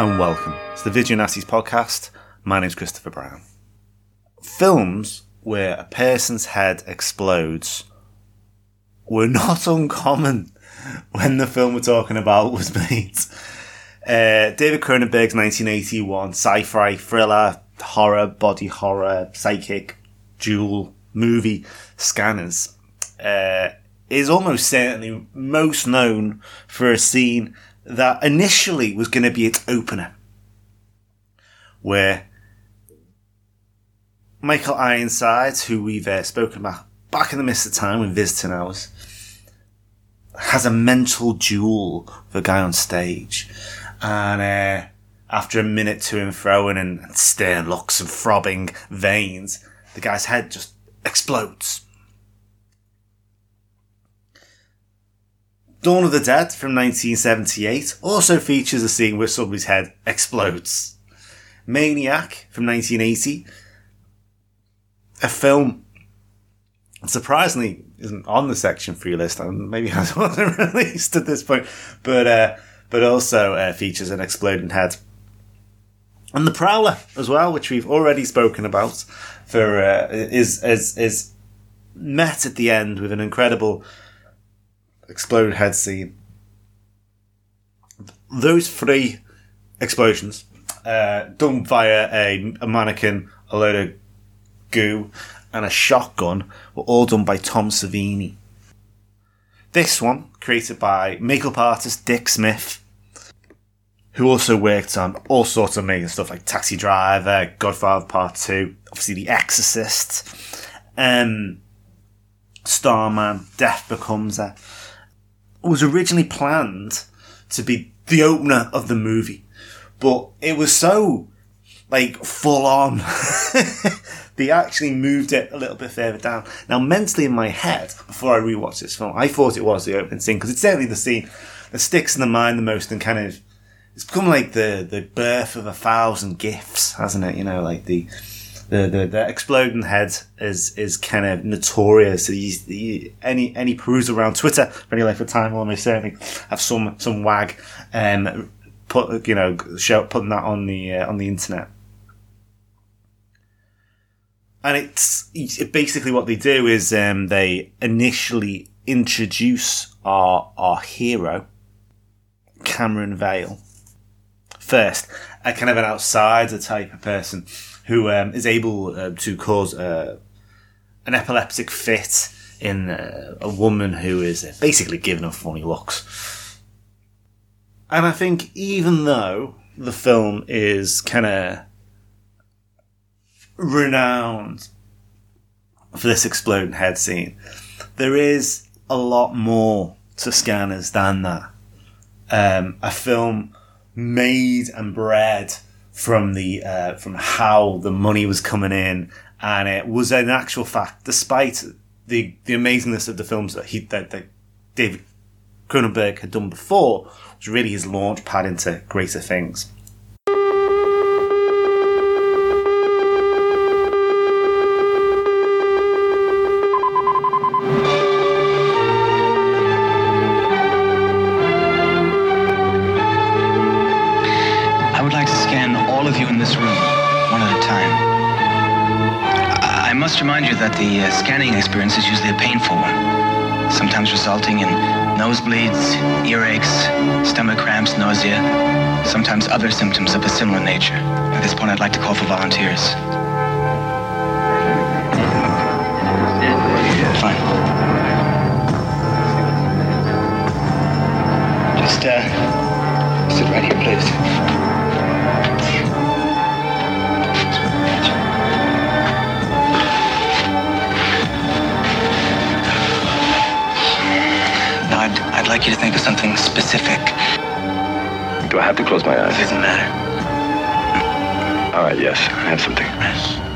And welcome to the Video Nasties podcast. My name's Christopher Brown. Films where a person's head explodes were not uncommon when the film we're talking about was made. Uh, David Cronenberg's 1981 sci-fi thriller, horror, body horror, psychic, dual movie Scanners uh, is almost certainly most known for a scene that initially was going to be its opener, where Michael Ironside, who we've uh, spoken about back in the midst of time when visiting hours, has a mental duel with a guy on stage, and uh, after a minute to and and, and stern looks and throbbing veins, the guy's head just explodes. Dawn of the Dead from 1978 also features a scene where somebody's head explodes. Maniac from 1980, a film surprisingly isn't on the section your list, and maybe has wasn't released at this point, but uh, but also uh, features an exploding head. And the Prowler as well, which we've already spoken about, for uh, is is is met at the end with an incredible exploded head scene. Those three explosions, uh, done via a, a mannequin, a load of goo, and a shotgun, were all done by Tom Savini. This one, created by makeup artist Dick Smith, who also worked on all sorts of amazing stuff like Taxi Driver, Godfather Part 2, obviously The Exorcist, um, Starman, Death Becomes Her was originally planned to be the opener of the movie, but it was so like full on. they actually moved it a little bit further down. Now, mentally in my head, before I rewatched this film, I thought it was the opening scene because it's certainly the scene that sticks in the mind the most and kind of it's become like the the birth of a thousand gifts, hasn't it? You know, like the the, the, the exploding head is is kind of notorious. He's, he, any any perusal around Twitter for any length of time will almost certainly have some some wag um put you know show putting that on the uh, on the internet. And it's, it, basically what they do is um, they initially introduce our our hero, Cameron Vale, first, a kind of an outsider type of person who um, is able uh, to cause uh, an epileptic fit in uh, a woman who is basically given her funny looks. And I think even though the film is kind of renowned for this exploding head scene, there is a lot more to Scanners than that. Um, a film made and bred from the uh, from how the money was coming in, and it was an actual fact, despite the the amazingness of the films that he that, that David Cronenberg had done before, was really his launch pad into greater things. Must remind you that the uh, scanning experience is usually a painful one, sometimes resulting in nosebleeds, earaches, stomach cramps, nausea, sometimes other symptoms of a similar nature. At this point, I'd like to call for volunteers. Fine. Just, uh, sit right here, please. Like like you to think of something specific. Do I have to close my eyes? It doesn't matter. All right, yes, I have something.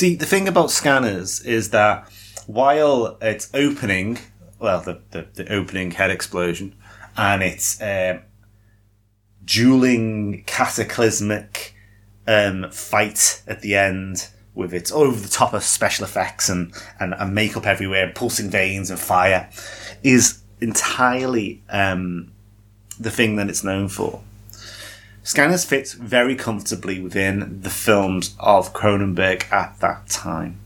See, the thing about scanners is that while it's opening, well, the, the, the opening head explosion, and it's um, dueling, cataclysmic um, fight at the end with its over the top of special effects and, and, and makeup everywhere, and pulsing veins and fire, is entirely um, the thing that it's known for. Scanners fits very comfortably within the films of Cronenberg at that time.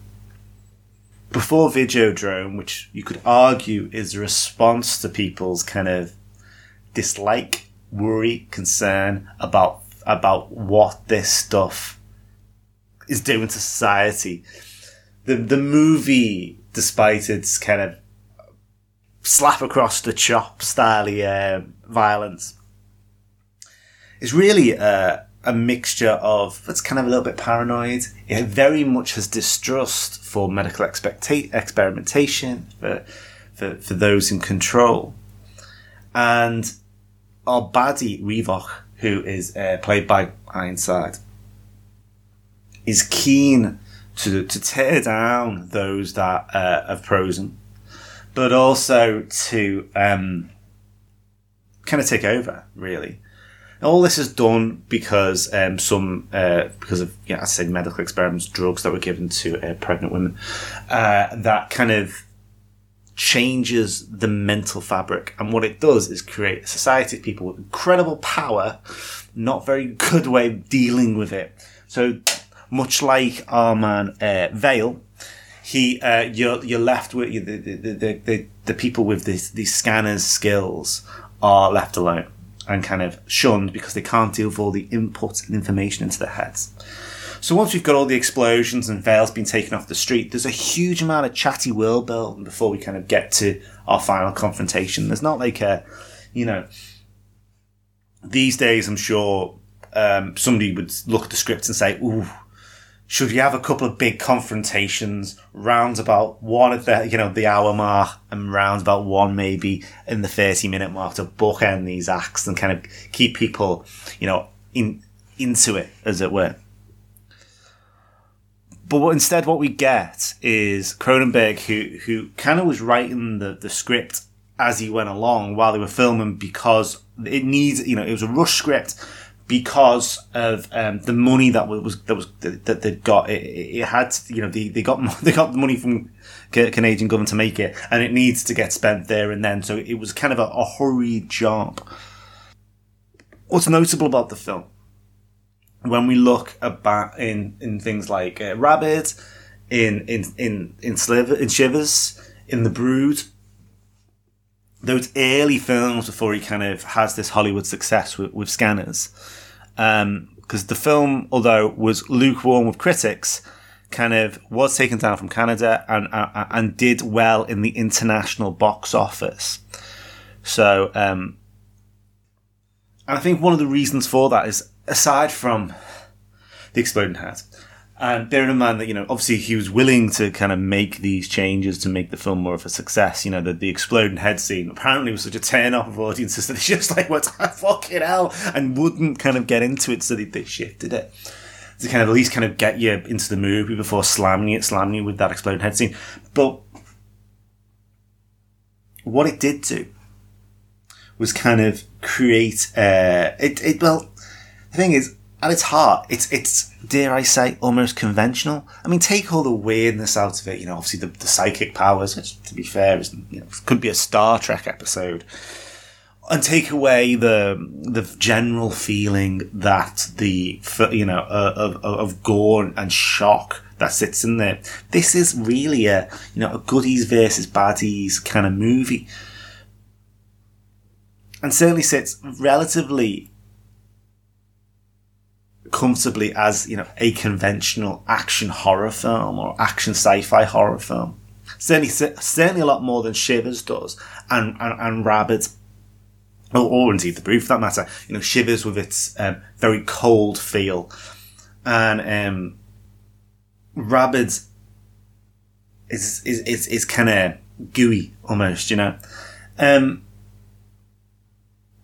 Before Videodrome, which you could argue is a response to people's kind of dislike, worry, concern about about what this stuff is doing to society. The the movie, despite its kind of slap across the chop style uh, violence, is really a, a mixture of it's kind of a little bit paranoid. It very much has distrust for medical expecta- experimentation for, for for those in control, and our baddie Revok, who is uh, played by Ironside, is keen to to tear down those that uh, have chosen, but also to um, kind of take over really all this is done because um, some uh, because of yeah, I said medical experiments, drugs that were given to uh, pregnant women. Uh, that kind of changes the mental fabric, and what it does is create a society of people with incredible power, not very good way of dealing with it. So much like our man uh, Vale, he uh, you're you're left with the the, the, the, the people with these these scanners skills are left alone and kind of shunned because they can't deal with all the input and information into their heads. So once we've got all the explosions and Vale's taken off the street, there's a huge amount of chatty world building before we kind of get to our final confrontation. There's not like a, you know, these days I'm sure um, somebody would look at the script and say, ooh, should you have a couple of big confrontations round about one at the you know the hour mark and round about one maybe in the 30 minute mark to bookend these acts and kind of keep people you know in into it as it were? But what, instead what we get is Cronenberg who who kind of was writing the, the script as he went along while they were filming because it needs you know it was a rush script because of um, the money that was that was that they got. It, it had you know they, they got they got the money from Canadian government to make it, and it needs to get spent there and then. So it was kind of a, a hurried job. What's notable about the film when we look about in in things like uh, Rabid, in in in in Sliver, in Shivers, in The Brood, those early films before he kind of has this Hollywood success with, with Scanners. Because the film, although was lukewarm with critics, kind of was taken down from Canada and uh, and did well in the international box office. So, um, and I think one of the reasons for that is aside from the exploding hat, and bearing in mind that, you know, obviously he was willing to kind of make these changes to make the film more of a success. You know, the, the exploding head scene apparently was such a turn off of audiences that they just like, the fucking hell, and wouldn't kind of get into it, so they, they shifted it. to kind of at least kind of get you into the movie before slamming it, slamming you with that exploding head scene. But what it did do was kind of create uh, it. It well, the thing is, at its heart, it's it's dare I say almost conventional. I mean, take all the weirdness out of it. You know, obviously the, the psychic powers, which to be fair, is you know could be a Star Trek episode, and take away the the general feeling that the you know uh, of of, of gore and shock that sits in there. This is really a you know a goodies versus baddies kind of movie, and certainly sits relatively comfortably as you know a conventional action horror film or action sci-fi horror film. Certainly, certainly a lot more than Shivers does, and and, and Rabid, or, or indeed the Brood for that matter. You know, Shivers with its um, very cold feel, and um, Rabid is is is, is kind of gooey almost. You know, um,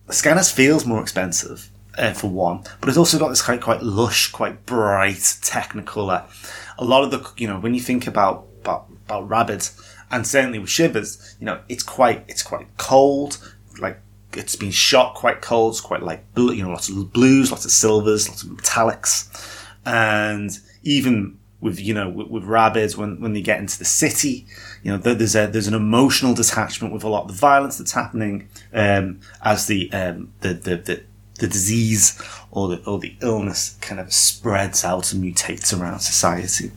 Scanners feels more expensive uh, for one, but it's also got this quite quite lush, quite bright Technicolor. A lot of the you know when you think about about, about Rabid, and certainly with Shivers, you know it's quite it's quite cold, like it's been shot quite cold, it's quite like blue, you know lots of blues, lots of silvers, lots of metallics, and even with you know with, with Rabid when when they get into the city, you know there's a there's an emotional detachment with a lot of the violence that's happening um, as the, um, the the the the disease or the, or the illness kind of spreads out and mutates around society.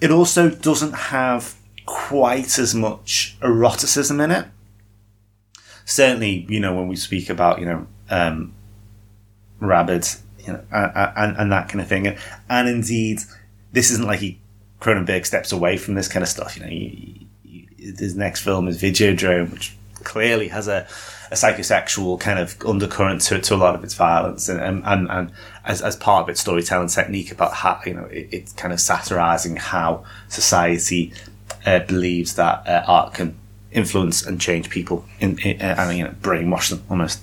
It also doesn't have quite as much eroticism in it. Certainly, you know, when we speak about, you know, um, you know, and, and, and that kind of thing. And indeed, this isn't like he Cronenberg steps away from this kind of stuff. You know, he, he, his next film is Videodrome, which clearly has a a psychosexual kind of undercurrent to, to a lot of its violence and, and, and as, as part of its storytelling technique about how, you know, it, it's kind of satirizing how society uh, believes that uh, art can influence and change people in, in, uh, and, you know, brainwash them almost.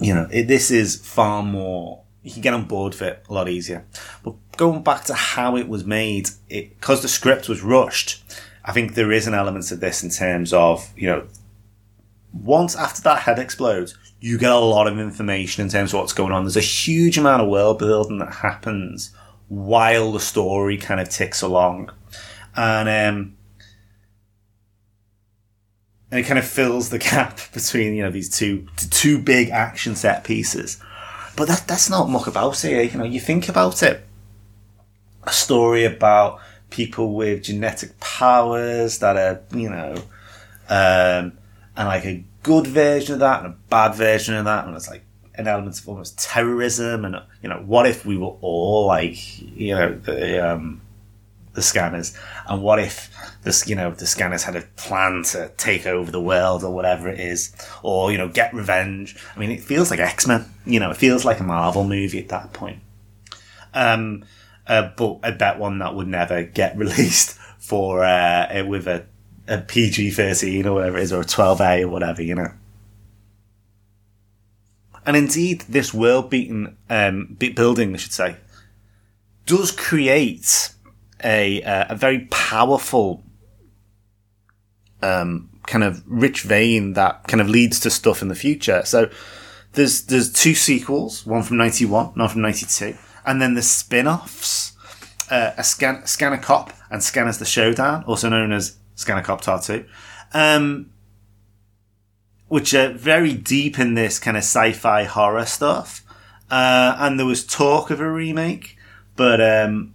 You know, it, this is far more you can get on board with it a lot easier. But going back to how it was made, because the script was rushed, I think there is an element of this in terms of, you know, once after that head explodes, you get a lot of information in terms of what's going on. There's a huge amount of world building that happens while the story kind of ticks along. And, um, and it kind of fills the gap between, you know, these two, two big action set pieces. But that, that's not much about it. You know, you think about it. A story about people with genetic powers that are, you know, um, and like a good version of that and a bad version of that, and it's like an element of almost terrorism, and you know, what if we were all like, you know, the um, the scanners, and what if this, you know, the scanners had a plan to take over the world or whatever it is, or you know, get revenge. I mean, it feels like X Men. You know, it feels like a Marvel movie at that point. Um, uh, but I bet one that would never get released for uh, with a, a PG thirteen or whatever it is, or a twelve A or whatever, you know. And indeed, this world beating um, building, I should say, does create a uh, a very powerful um, kind of rich vein that kind of leads to stuff in the future. So there's there's two sequels, one from ninety one, one from ninety two and then the spin-offs, uh, a Scan- Scanner Cop and Scanners the Showdown, also known as Scanner Cop Tattoo, um, which are very deep in this kind of sci-fi horror stuff. Uh, and there was talk of a remake, but um,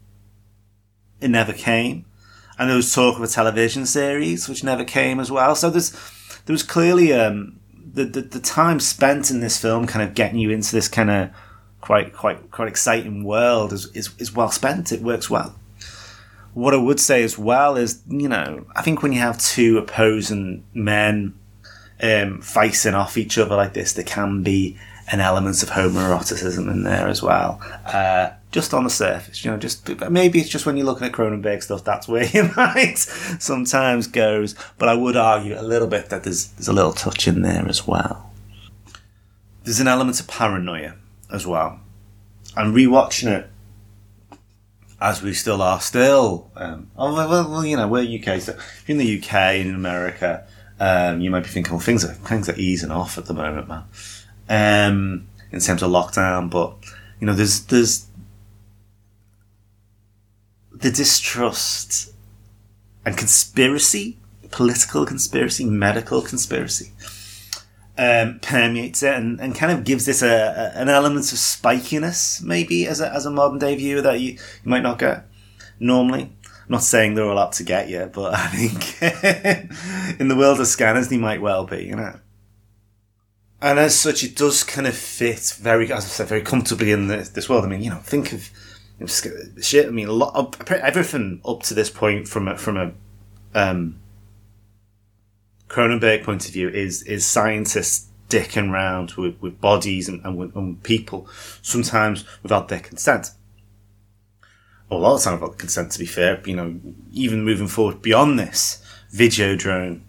it never came. And there was talk of a television series, which never came as well. So there's there was clearly um, the, the the time spent in this film, kind of getting you into this kind of quite quite quite exciting world is, is, is well spent. It works well. What I would say as well is, you know, I think when you have two opposing men um, facing off each other like this, there can be an element of homoeroticism in there as well. Uh, just on the surface, you know, just maybe it's just when you're looking at Cronenberg stuff, that's where you might sometimes goes. But I would argue a little bit that there's there's a little touch in there as well. There's an element of paranoia as well. And rewatching it as we still are still. Um, oh, well, well, you know, we're UK. So in the UK, and in America, um, you might be thinking, well, things are things are easing off at the moment, man. Um, in terms of lockdown, but you know, there's there's the distrust and conspiracy, political conspiracy, medical conspiracy, um, permeates it and, and kind of gives this a, a, an element of spikiness, maybe as a, as a modern day viewer that you, you might not get normally. I'm not saying they're all out to get you, but I think in the world of scanners, they might well be, you know. And as such, it does kind of fit very, as I said, very comfortably in this world. I mean, you know, think of shit. I mean, a lot of everything up to this point from a, from a um, Cronenberg point of view is is scientists dicking around with, with bodies and, and, with, and people, sometimes without their consent. Well, a lot of time without consent, to be fair. You know, even moving forward beyond this, Videodrome,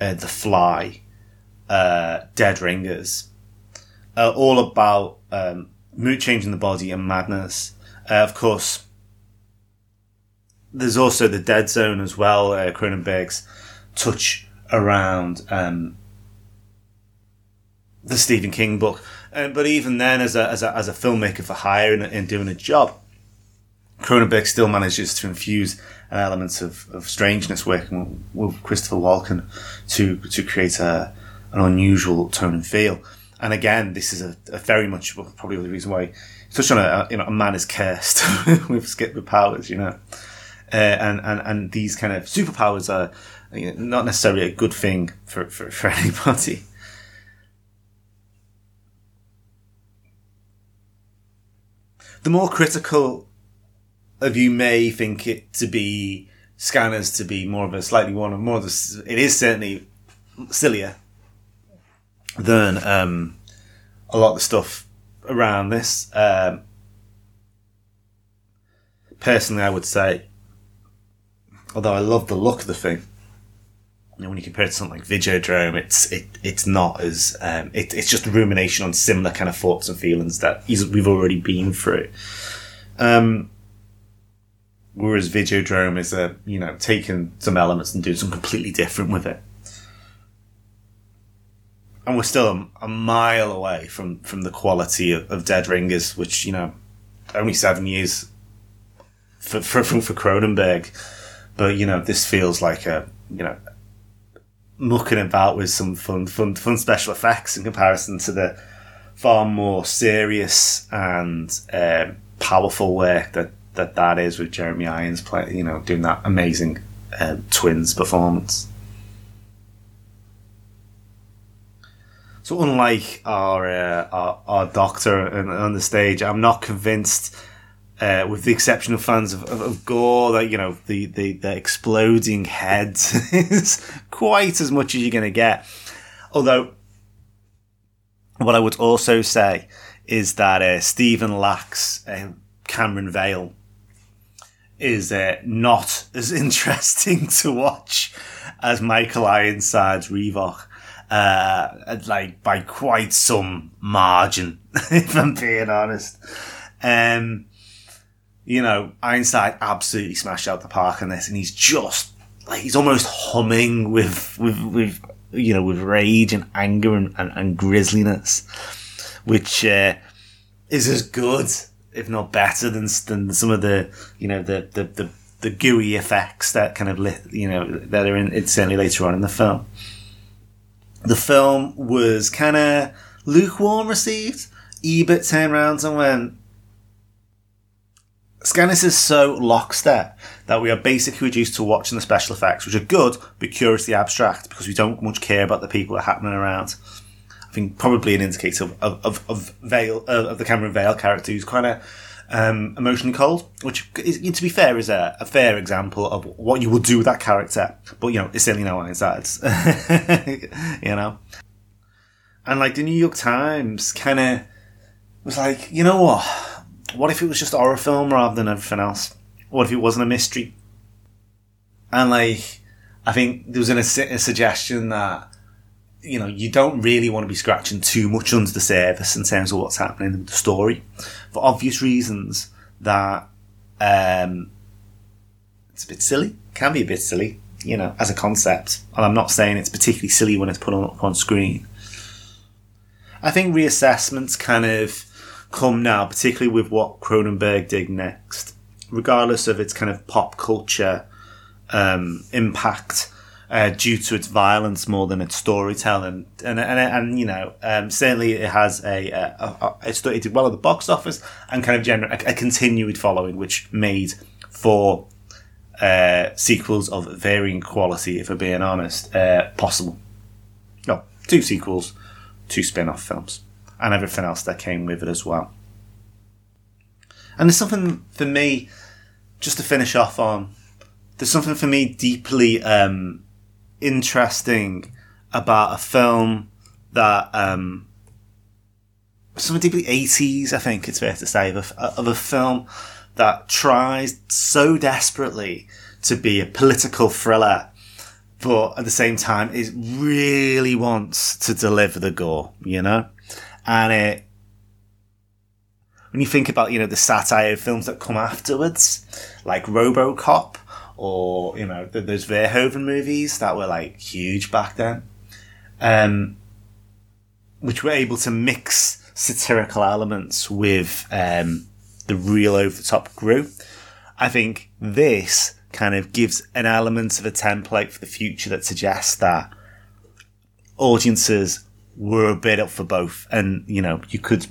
uh, The Fly, uh, Dead Ringers, uh, all about um, mood changing the body and madness. Uh, of course, there's also the Dead Zone as well. Uh, Cronenberg's touch around um, the Stephen King book, uh, but even then, as a as a, as a filmmaker for hire and, and doing a job, Cronenberg still manages to infuse an element of, of strangeness working with, Christopher Walken to to create a an unusual tone and feel. And again, this is a, a very much probably the reason why touched on a, you know a man is cursed with with powers, you know, uh, and and and these kind of superpowers are you know, not necessarily a good thing for for, for anybody. The more critical of you may think it to be scanners to be more of a slightly one of more of the, it is certainly sillier than um, a lot of the stuff around this. Um, personally, I would say, although I love the look of the thing, you know, when you compare it to something like Videodrome, it's it it's not as um, it, it's just rumination on similar kind of thoughts and feelings that we've already been through. Um, whereas Videodrome is a you know taking some elements and doing something completely different with it and we're still a, a, mile away from, from the quality of, of, Dead Ringers, which you know, only seven years for for for Cronenberg, but you know, this feels like a you know, mucking about with some fun fun fun special effects in comparison to the far more serious and um, powerful work that, that that is with Jeremy Irons playing, you know, doing that amazing um, twins performance. So unlike our uh, our, our, doctor on the stage, I'm not convinced, uh, with the exception of fans of, of, of, gore, that you know the, the, the exploding heads is quite as much as you're going to get. Although, what I would also say is that uh, Stephen Lack's uh, Cameron Vale is uh, not as interesting to watch as Michael Ironside's Revok uh, like by quite some margin, if I'm being honest. Um, you know, Ironside absolutely smashed out the park on this, and he's just like he's almost humming with with with you know with rage and anger and, and, and grisliness, which uh, is as good, if not better, than than some of the you know the the the, the gooey effects that kind of lit, you know that are in it certainly later on in the film the film was kind of lukewarm received. Ebert turned around and went, Scanners is so lockstep that we are basically reduced to watching the special effects, which are good, but curiously abstract because we don't much care about the people that are happening around. I think probably an indicator of, of, of Vale, uh, of the Cameron Vale character who's kind of um, emotionally cold, which is, to be fair is a, a, fair example of what you would do with that character. But you know, it's certainly no insides, you know. And like the New York Times kind of was like, you know what, what if it was just a horror film rather than everything else? What if it wasn't a mystery? And like, I think there was an, a suggestion that you know you don't really want to be scratching too much under the surface in terms of what's happening in the story, for obvious reasons. That um, it's a bit silly, can be a bit silly, you know, as a concept. And I'm not saying it's particularly silly when it's put on on screen. I think reassessments kind of come now, particularly with what Cronenberg did next, regardless of its kind of pop culture um, impact. Uh, due to its violence more than its storytelling, and and, and you know, um, certainly it has a, a, a, a, it did well at the box office and kind of generate a, continued following, which made for uh, sequels of varying quality, if we're being honest, uh, possible. No, two sequels, two spin off films, and everything else that came with it as well. And there's something for me, just to finish off on, there's something for me deeply um, interesting about a film that. Um, something deeply 80s, I think it's fair to say, of a, of a film that tries so desperately to be a political thriller, but at the same time, it really wants to deliver the gore, you know? And it, when you think about, you know, the satire films that come afterwards, like Robocop, or, you know, those Verhoeven movies that were like huge back then, um, which were able to mix satirical elements with, um, the real over the top group. I think this kind of gives an element of a template for the future that suggests that audiences were a bit up for both. And, you know, you could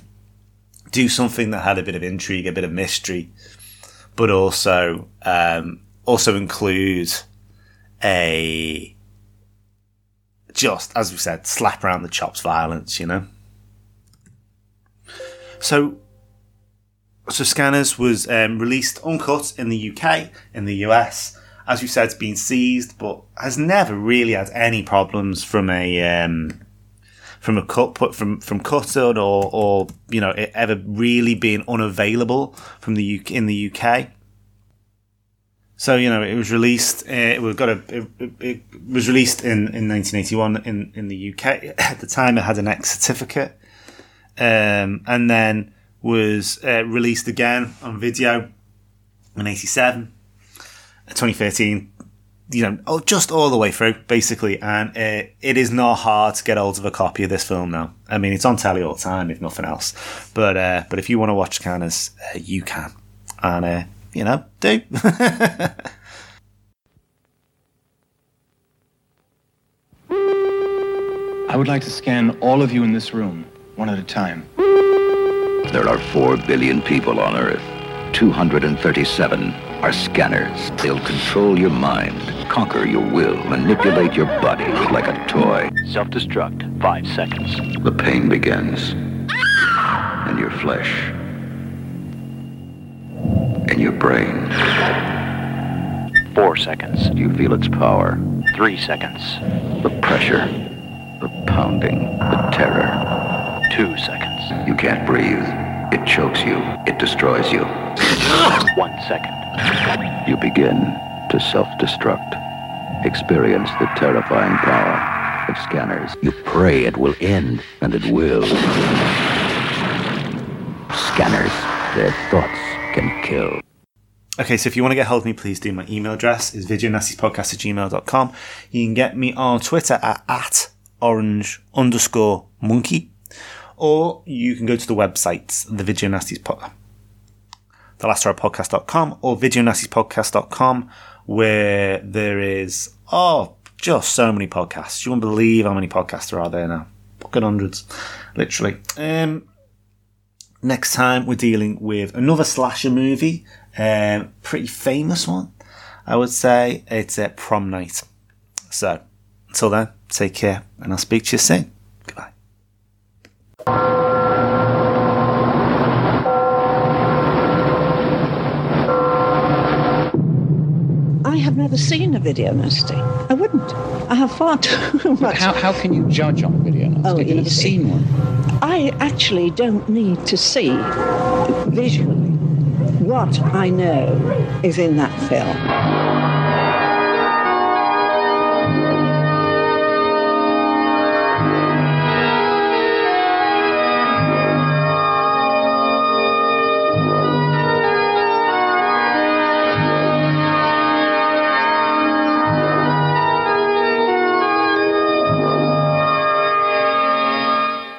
do something that had a bit of intrigue, a bit of mystery, but also, um, also include a just, as we said, slap around the chops violence, you know? So so Scanners was um, released uncut in the UK, in the US. As you said, it's been seized, but has never really had any problems from a um, from a cut put from from cutted or or you know it ever really being unavailable from the UK in the UK. So you know it was released. Uh, we've got a. It, it, was released in, in 1981 in in the UK. At the time, it had an X certificate, um, and then was uh, released again on video in 87, 2013, you know, just all the way through, basically. And uh, it is not hard to get hold of a copy of this film now. I mean, it's on telly all the time, if nothing else. But uh, but if you want to watch Scanners, uh, you can. And, uh, you know, do. I would like to scan all of you in this room, one at a time. There are 4 billion people on Earth. 237 are scanners. They'll control your mind, conquer your will, manipulate your body like a toy. Self-destruct. Five seconds. The pain begins. and your flesh. In your brain. Four seconds. You feel its power. Three seconds. The pressure. The pounding. The terror. Two seconds. You can't breathe. It chokes you. It destroys you. One second. You begin to self-destruct. Experience the terrifying power of scanners. You pray it will end, and it will. Scanners. Their thoughts can kill. Okay, so if you want to get hold of me, please do. My email address is videonastyspodcast at gmail.com. You can get me on Twitter at, at orange underscore monkey or you can go to the website, the Video Nasties pod, podcast.com or videonastyspodcast.com where there is, oh, just so many podcasts. You won't believe how many podcasts there are there now. Fucking hundreds, literally. Um, next time we're dealing with another slasher movie, um, pretty famous one, I would say. It's uh, Prom Night. So, until then, take care and I'll speak to you soon. Goodbye. I have never seen a video nasty. I wouldn't. I have far too much. How, how can you judge on a video nasty? Oh, You've never easy. seen one. I actually don't need to see visually what I know is in that film.